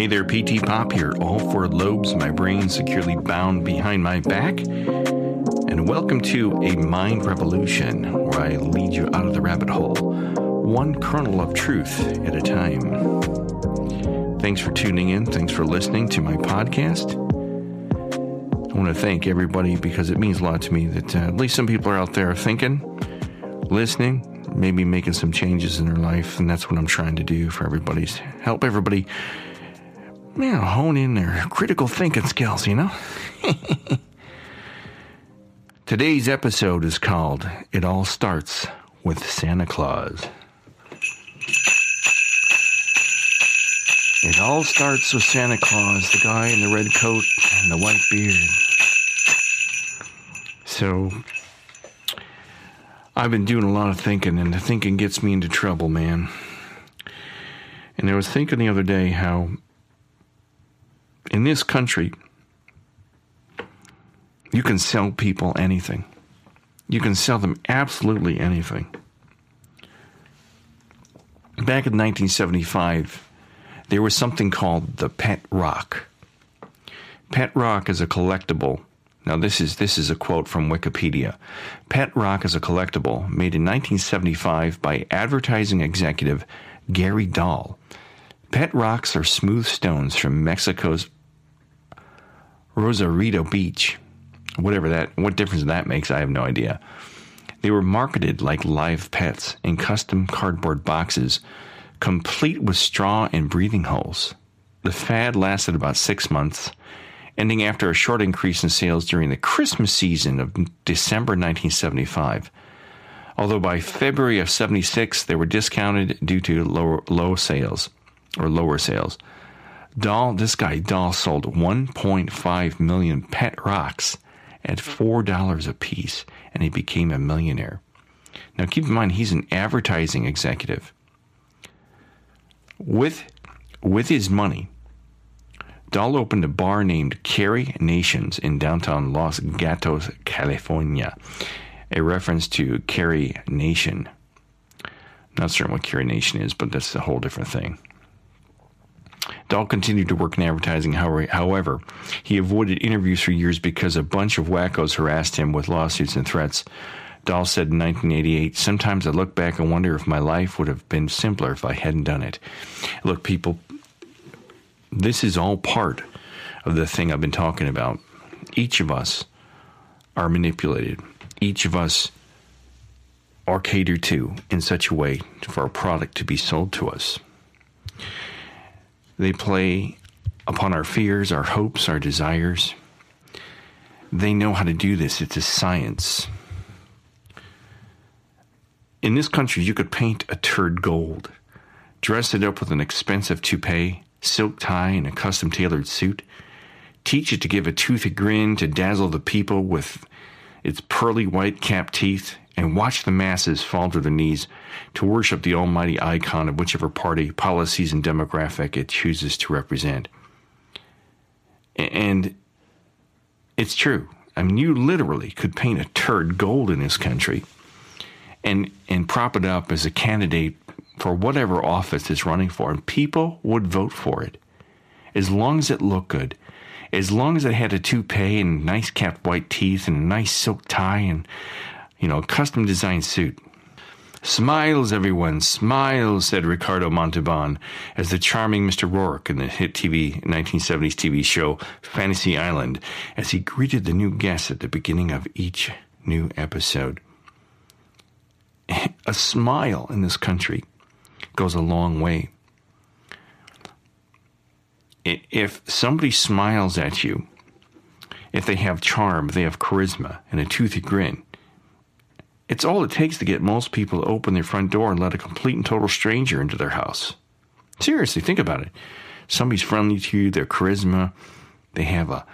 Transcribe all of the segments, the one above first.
Hey there, PT Pop here. All four lobes my brain securely bound behind my back. And welcome to a mind revolution where I lead you out of the rabbit hole, one kernel of truth at a time. Thanks for tuning in. Thanks for listening to my podcast. I want to thank everybody because it means a lot to me that uh, at least some people are out there thinking, listening, maybe making some changes in their life. And that's what I'm trying to do for everybody's help everybody know, hone in their critical thinking skills, you know? Today's episode is called It All Starts with Santa Claus. It all starts with Santa Claus, the guy in the red coat and the white beard. So, I've been doing a lot of thinking, and the thinking gets me into trouble, man. And I was thinking the other day how in this country, you can sell people anything. You can sell them absolutely anything. Back in 1975, there was something called the Pet Rock. Pet Rock is a collectible. Now this is this is a quote from Wikipedia. Pet Rock is a collectible made in 1975 by advertising executive Gary Dahl. Pet rocks are smooth stones from Mexico's Rosarito Beach. Whatever that, what difference that makes, I have no idea. They were marketed like live pets in custom cardboard boxes, complete with straw and breathing holes. The fad lasted about six months, ending after a short increase in sales during the Christmas season of December 1975. Although by February of 76, they were discounted due to lower, low sales or lower sales. Dahl, this guy Dahl sold 1.5 million pet rocks at four dollars a piece, and he became a millionaire. Now, keep in mind he's an advertising executive. With with his money, Dahl opened a bar named Carrie Nations in downtown Los Gatos, California, a reference to Carrie Nation. Not certain what Carrie Nation is, but that's a whole different thing. Dahl continued to work in advertising, however, he avoided interviews for years because a bunch of wackos harassed him with lawsuits and threats. Dahl said in 1988, Sometimes I look back and wonder if my life would have been simpler if I hadn't done it. Look, people, this is all part of the thing I've been talking about. Each of us are manipulated, each of us are catered to in such a way for a product to be sold to us. They play upon our fears, our hopes, our desires. They know how to do this. It's a science. In this country, you could paint a turd gold, dress it up with an expensive toupee, silk tie, and a custom tailored suit, teach it to give a toothy grin to dazzle the people with its pearly white capped teeth, and watch the masses fall to their knees to worship the almighty icon of whichever party, policies, and demographic it chooses to represent. And it's true. I mean, you literally could paint a turd gold in this country and, and prop it up as a candidate for whatever office it's running for, and people would vote for it as long as it looked good, as long as it had a toupee and nice capped white teeth and a nice silk tie and you know, custom designed suit. Smiles, everyone, smiles, said Ricardo Montalban as the charming Mr. Rourke in the hit TV 1970s TV show Fantasy Island as he greeted the new guests at the beginning of each new episode. A smile in this country goes a long way. If somebody smiles at you, if they have charm, they have charisma, and a toothy grin, it's all it takes to get most people to open their front door and let a complete and total stranger into their house. Seriously, think about it. Somebody's friendly to you, their charisma, they have a,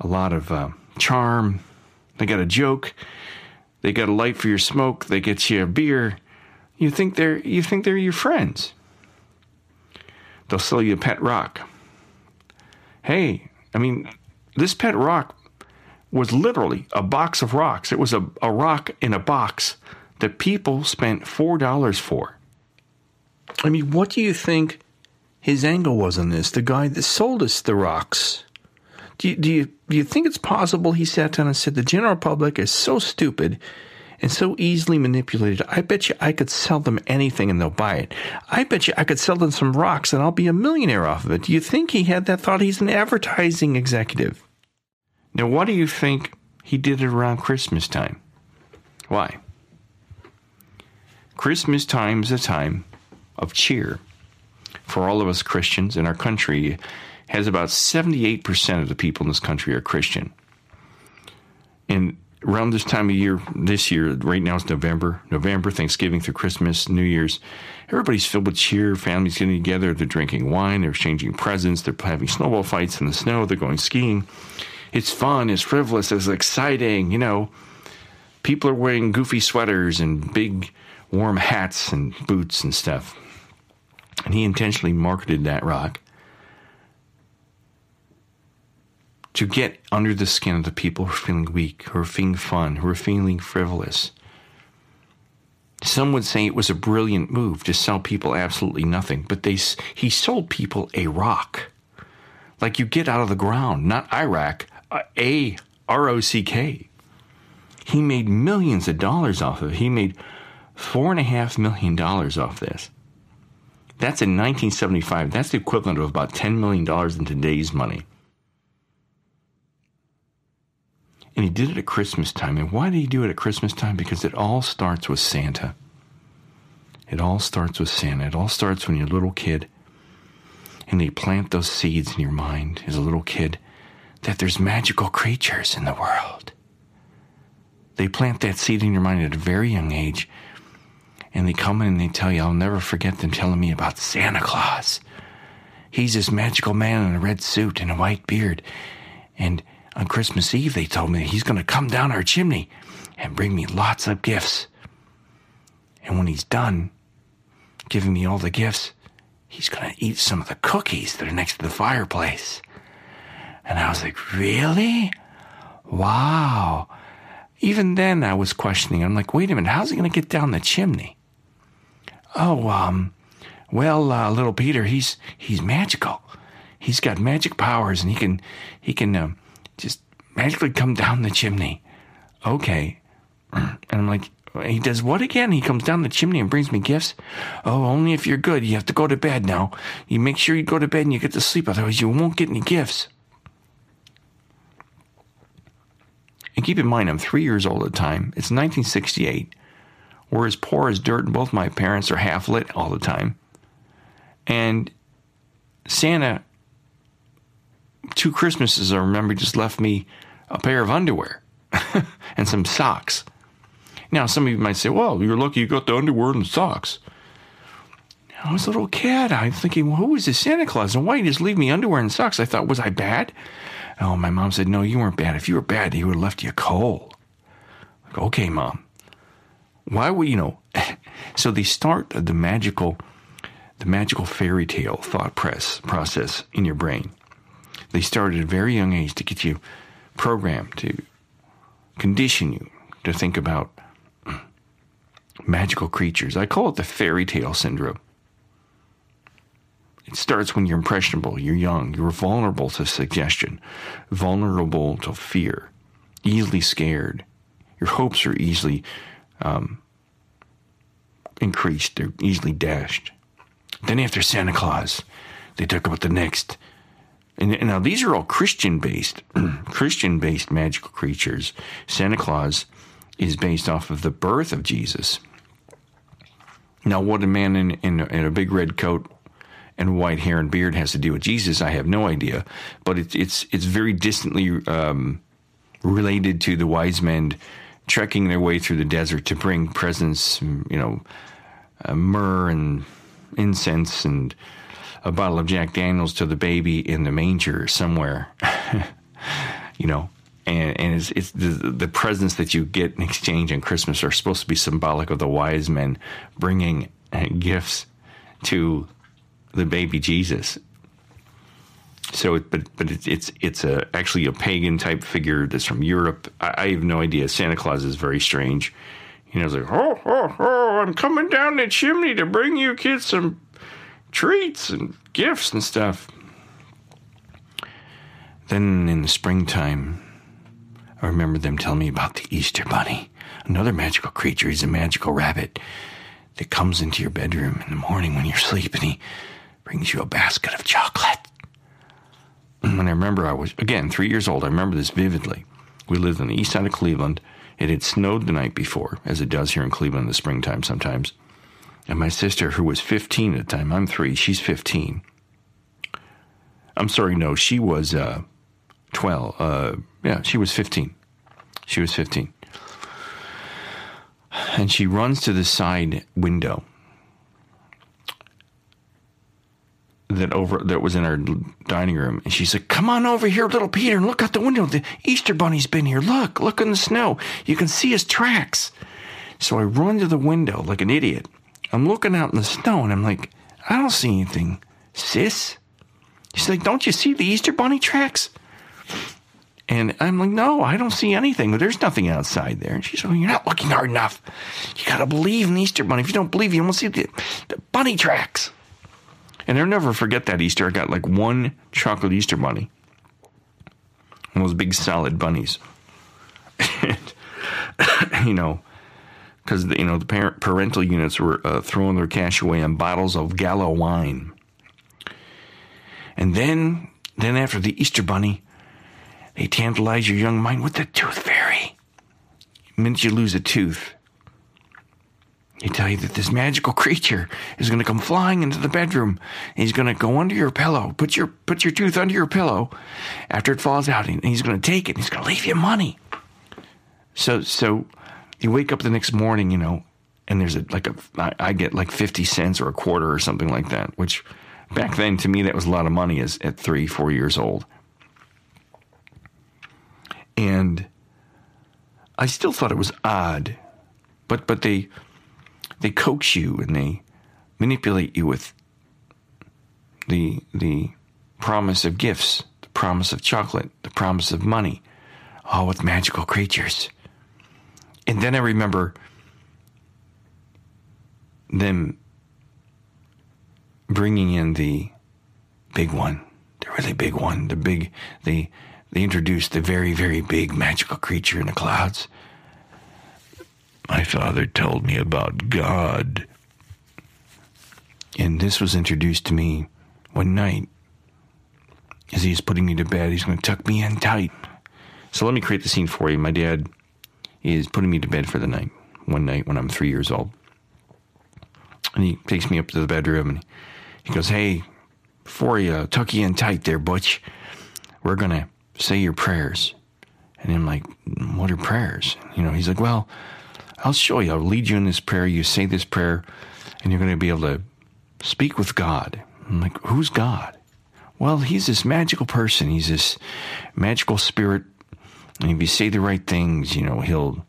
a lot of uh, charm, they got a joke, they got a light for your smoke, they get you a beer. You think they're you think they're your friends. They'll sell you a pet rock. Hey, I mean, this pet rock was literally a box of rocks. It was a, a rock in a box that people spent $4 for. I mean, what do you think his angle was on this, the guy that sold us the rocks. Do you, do you, do you think it's possible he sat down and said, the general public is so stupid and so easily manipulated. I bet you I could sell them anything and they'll buy it. I bet you I could sell them some rocks and I'll be a millionaire off of it. Do you think he had that thought? He's an advertising executive. Now, why do you think he did it around Christmas time? Why? Christmas time is a time of cheer for all of us Christians, and our country has about 78% of the people in this country are Christian. And around this time of year, this year, right now it's November, November, Thanksgiving through Christmas, New Year's, everybody's filled with cheer. Families getting together, they're drinking wine, they're exchanging presents, they're having snowball fights in the snow, they're going skiing. It's fun, it's frivolous, it's exciting, you know. People are wearing goofy sweaters and big warm hats and boots and stuff. And he intentionally marketed that rock to get under the skin of the people who are feeling weak, who are feeling fun, who are feeling frivolous. Some would say it was a brilliant move to sell people absolutely nothing, but they, he sold people a rock. Like you get out of the ground, not Iraq, A R O C K. He made millions of dollars off of it. He made four and a half million dollars off this. That's in 1975. That's the equivalent of about $10 million in today's money. And he did it at Christmas time. And why did he do it at Christmas time? Because it all starts with Santa. It all starts with Santa. It all starts when you're a little kid and they plant those seeds in your mind as a little kid that there's magical creatures in the world. They plant that seed in your mind at a very young age and they come in and they tell you, I'll never forget them telling me about Santa Claus. He's this magical man in a red suit and a white beard. And on Christmas Eve, they told me he's going to come down our chimney and bring me lots of gifts. And when he's done giving me all the gifts, he's going to eat some of the cookies that are next to the fireplace. And I was like, really? Wow. Even then, I was questioning. I'm like, wait a minute, how's he going to get down the chimney? Oh, um, well, uh, little Peter, he's he's magical. He's got magic powers, and he can he can um, just magically come down the chimney. Okay. And I'm like, he does what again? He comes down the chimney and brings me gifts. Oh, only if you're good. You have to go to bed now. You make sure you go to bed and you get to sleep, otherwise you won't get any gifts. And keep in mind, I'm three years old at the time. It's 1968. We're as poor as dirt, and both my parents are half lit all the time. And Santa two Christmases, I remember, just left me a pair of underwear and some socks. Now, some of you might say, well, you're lucky you got the underwear and the socks. I was a little kid. I'm thinking, well, who is this Santa Claus? And why did he just leave me underwear and socks? I thought, was I bad? Oh, my mom said, no, you weren't bad. If you were bad, he would have left you cold. Like, okay, mom. Why would you know? so they start the magical, the magical fairy tale thought press process in your brain. They start at a very young age to get you programmed, to condition you to think about magical creatures. I call it the fairy tale syndrome. It starts when you're impressionable, you're young, you're vulnerable to suggestion, vulnerable to fear, easily scared. Your hopes are easily um, increased, they're easily dashed. Then, after Santa Claus, they talk about the next and, now these are all Christian based, Christian based magical creatures. Santa Claus is based off of the birth of Jesus. Now, what a man in, in, in a big red coat and white hair and beard has to do with Jesus, I have no idea. But it's it's it's very distantly um, related to the wise men trekking their way through the desert to bring presents, you know, uh, myrrh and incense and a bottle of Jack Daniels to the baby in the manger somewhere, you know, and, and it's, it's the, the presents that you get in exchange on Christmas are supposed to be symbolic of the wise men bringing uh, gifts to the baby Jesus. So, it, but but it's it's it's a actually a pagan type figure that's from Europe. I, I have no idea. Santa Claus is very strange. You know, it's like oh oh oh, I'm coming down the chimney to bring you kids some treats and gifts and stuff. Then in the springtime, I remember them telling me about the Easter Bunny, another magical creature. He's a magical rabbit that comes into your bedroom in the morning when you're asleep and he brings you a basket of chocolate. And I remember I was, again, three years old. I remember this vividly. We lived on the east side of Cleveland. It had snowed the night before, as it does here in Cleveland in the springtime sometimes. And my sister, who was 15 at the time, I'm three, she's 15. I'm sorry, no, she was uh, 12. Uh, yeah, she was 15. She was 15. And she runs to the side window that over that was in our dining room. And she said come on over here little peter and look out the window. The easter bunny's been here. Look look in the snow. You can see his tracks. So i run to the window like an idiot. I'm looking out in the snow and i'm like i don't see anything sis. She's like don't you see the easter bunny tracks? And i'm like no i don't see anything. There's nothing outside there. And she's like you're not looking hard enough. You gotta believe in the easter bunny. If you don't believe you won't see the, the bunny tracks and I'll never forget that Easter. I got like one chocolate Easter bunny. One of those big solid bunnies. and, you know, because, you know, the parent, parental units were uh, throwing their cash away on bottles of Gallo wine. And then, then after the Easter bunny, they tantalize your young mind with the tooth fairy. The minute you lose a tooth, they tell you that this magical creature is going to come flying into the bedroom. He's going to go under your pillow, put your put your tooth under your pillow after it falls out, and he's going to take it. and He's going to leave you money. So so you wake up the next morning, you know, and there's a like a I, I get like fifty cents or a quarter or something like that, which back then to me that was a lot of money as at three four years old, and I still thought it was odd, but but they they coax you and they manipulate you with the the promise of gifts, the promise of chocolate, the promise of money, all with magical creatures. And then I remember them bringing in the big one, the really big one, the big they they introduced the very very big magical creature in the clouds my father told me about God. And this was introduced to me one night. As he's putting me to bed, he's going to tuck me in tight. So let me create the scene for you. My dad is putting me to bed for the night, one night when I'm three years old. And he takes me up to the bedroom and he goes, Hey, before you uh, tuck you in tight there, Butch, we're going to say your prayers. And I'm like, What are prayers? You know, he's like, Well, I'll show you. I'll lead you in this prayer. You say this prayer, and you're going to be able to speak with God. I'm like, who's God? Well, he's this magical person. He's this magical spirit. And if you say the right things, you know, he'll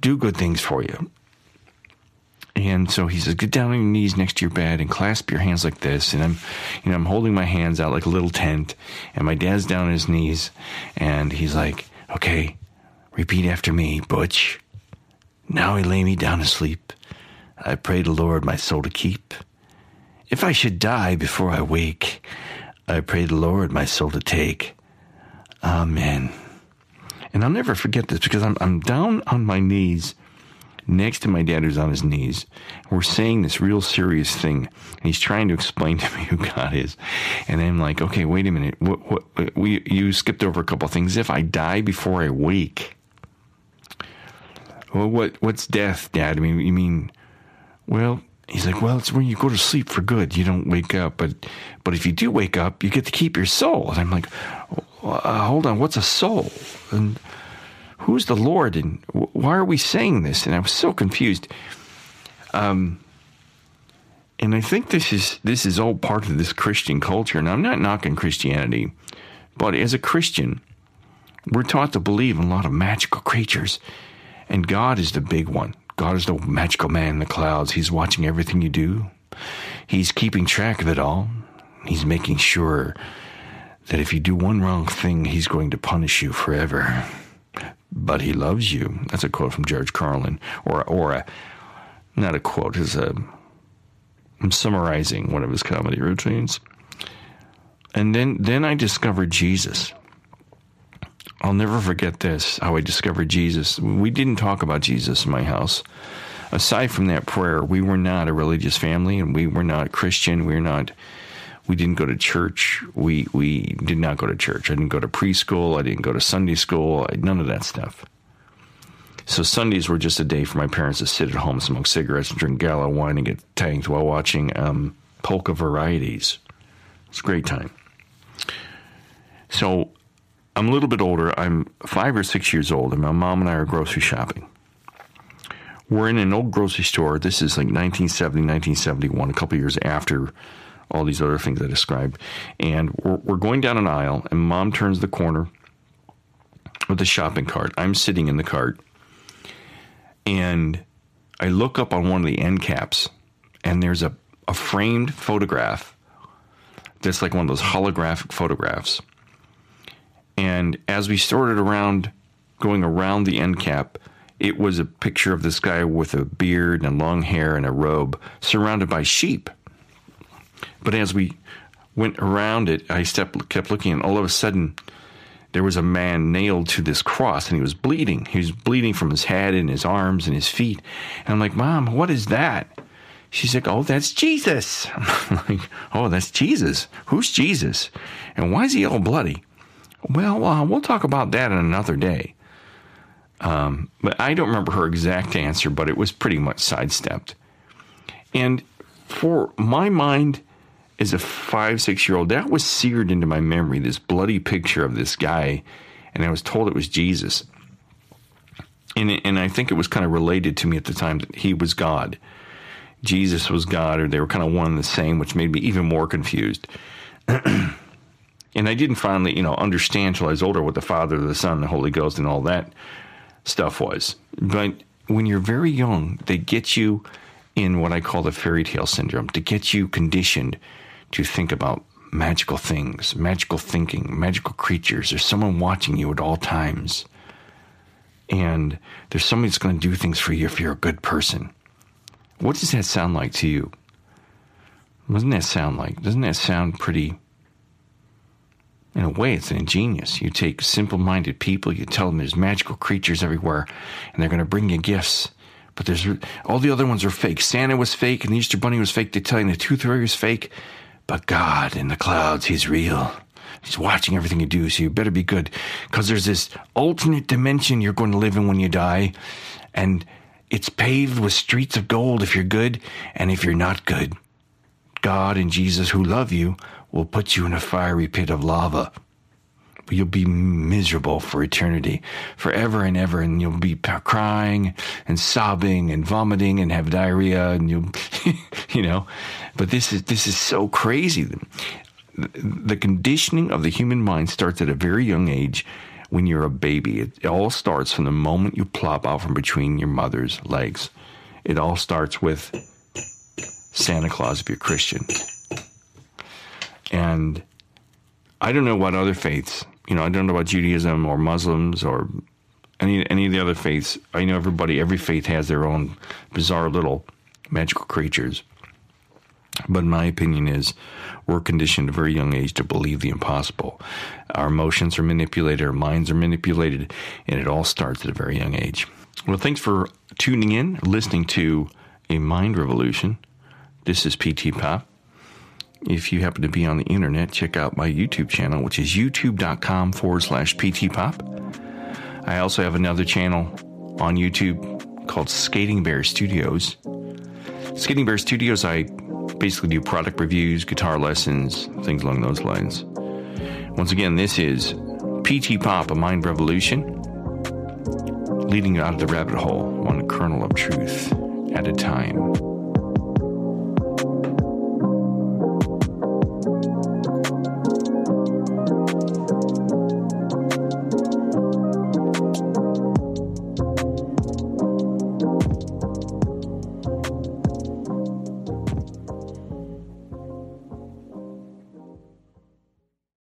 do good things for you. And so he says, get down on your knees next to your bed and clasp your hands like this. And I'm, you know, I'm holding my hands out like a little tent. And my dad's down on his knees. And he's like, okay, repeat after me, Butch. Now he lay me down to sleep. I pray the Lord my soul to keep. If I should die before I wake, I pray the Lord my soul to take. Amen. And I'll never forget this because I'm, I'm down on my knees next to my dad who's on his knees. We're saying this real serious thing. And he's trying to explain to me who God is. And I'm like, okay, wait a minute. What, what, we, you skipped over a couple things. If I die before I wake, well, what what's death, Dad? I mean, you mean, well, he's like, well, it's when you go to sleep for good. You don't wake up, but but if you do wake up, you get to keep your soul. And I'm like, uh, hold on, what's a soul? And who's the Lord? And why are we saying this? And I was so confused. Um, and I think this is this is all part of this Christian culture. And I'm not knocking Christianity, but as a Christian, we're taught to believe in a lot of magical creatures and God is the big one. God is the magical man in the clouds. He's watching everything you do. He's keeping track of it all. He's making sure that if you do one wrong thing, he's going to punish you forever. But he loves you. That's a quote from George Carlin, or or a, not a quote. It's a I'm summarizing one of his comedy routines. And then, then I discovered Jesus. I'll never forget this how I discovered Jesus. We didn't talk about Jesus in my house. Aside from that prayer, we were not a religious family and we were not Christian. We were not we didn't go to church. We we did not go to church. I didn't go to preschool. I didn't go to Sunday school. I, none of that stuff. So Sundays were just a day for my parents to sit at home, smoke cigarettes, and drink Gallo wine, and get tanked while watching um, polka varieties. It's a great time. So I'm a little bit older. I'm five or six years old, and my mom and I are grocery shopping. We're in an old grocery store. This is like 1970, 1971, a couple years after all these other things I described. And we're, we're going down an aisle, and mom turns the corner with a shopping cart. I'm sitting in the cart, and I look up on one of the end caps, and there's a, a framed photograph that's like one of those holographic photographs. And as we started around, going around the end cap, it was a picture of this guy with a beard and long hair and a robe surrounded by sheep. But as we went around it, I kept looking, and all of a sudden, there was a man nailed to this cross, and he was bleeding. He was bleeding from his head and his arms and his feet. And I'm like, Mom, what is that? She's like, Oh, that's Jesus. I'm like, Oh, that's Jesus. Who's Jesus? And why is he all bloody? Well, uh, we'll talk about that in another day. Um, but I don't remember her exact answer, but it was pretty much sidestepped. And for my mind, as a five, six year old, that was seared into my memory, this bloody picture of this guy. And I was told it was Jesus. And, and I think it was kind of related to me at the time that he was God. Jesus was God, or they were kind of one and the same, which made me even more confused. and I didn't finally, you know, understand until I was older what the Father, the Son, the Holy Ghost, and all that stuff was. But when you're very young, they get you in what I call the fairy tale syndrome to get you conditioned to think about magical things, magical thinking, magical creatures. There's someone watching you at all times. And there's somebody that's going to do things for you if you're a good person. What does that sound like to you? Doesn't that sound like? Doesn't that sound pretty? In a way, it's ingenious. You take simple minded people, you tell them there's magical creatures everywhere, and they're going to bring you gifts. But there's all the other ones are fake. Santa was fake, and the Easter Bunny was fake. They tell you the Tooth Fairy was fake. But God in the clouds, He's real. He's watching everything you do, so you better be good. Because there's this alternate dimension you're going to live in when you die. And it's paved with streets of gold if you're good. And if you're not good, God and Jesus, who love you, will put you in a fiery pit of lava. You'll be miserable for eternity, forever and ever, and you'll be crying and sobbing and vomiting and have diarrhea, and you'll, you know. But this is this is so crazy. The conditioning of the human mind starts at a very young age when you're a baby. It all starts from the moment you plop out from between your mother's legs. It all starts with Santa Claus if you're Christian. And I don't know what other faiths, you know, I don't know about Judaism or Muslims or any any of the other faiths. I know everybody, every faith has their own bizarre little magical creatures. But my opinion is we're conditioned at a very young age to believe the impossible. Our emotions are manipulated, our minds are manipulated, and it all starts at a very young age. Well, thanks for tuning in, listening to a mind revolution. This is PT Pop. If you happen to be on the internet, check out my YouTube channel, which is youtube.com forward slash PT Pop. I also have another channel on YouTube called Skating Bear Studios. Skating Bear Studios, I basically do product reviews, guitar lessons, things along those lines. Once again, this is PT Pop, a mind revolution, leading you out of the rabbit hole, one kernel of truth at a time.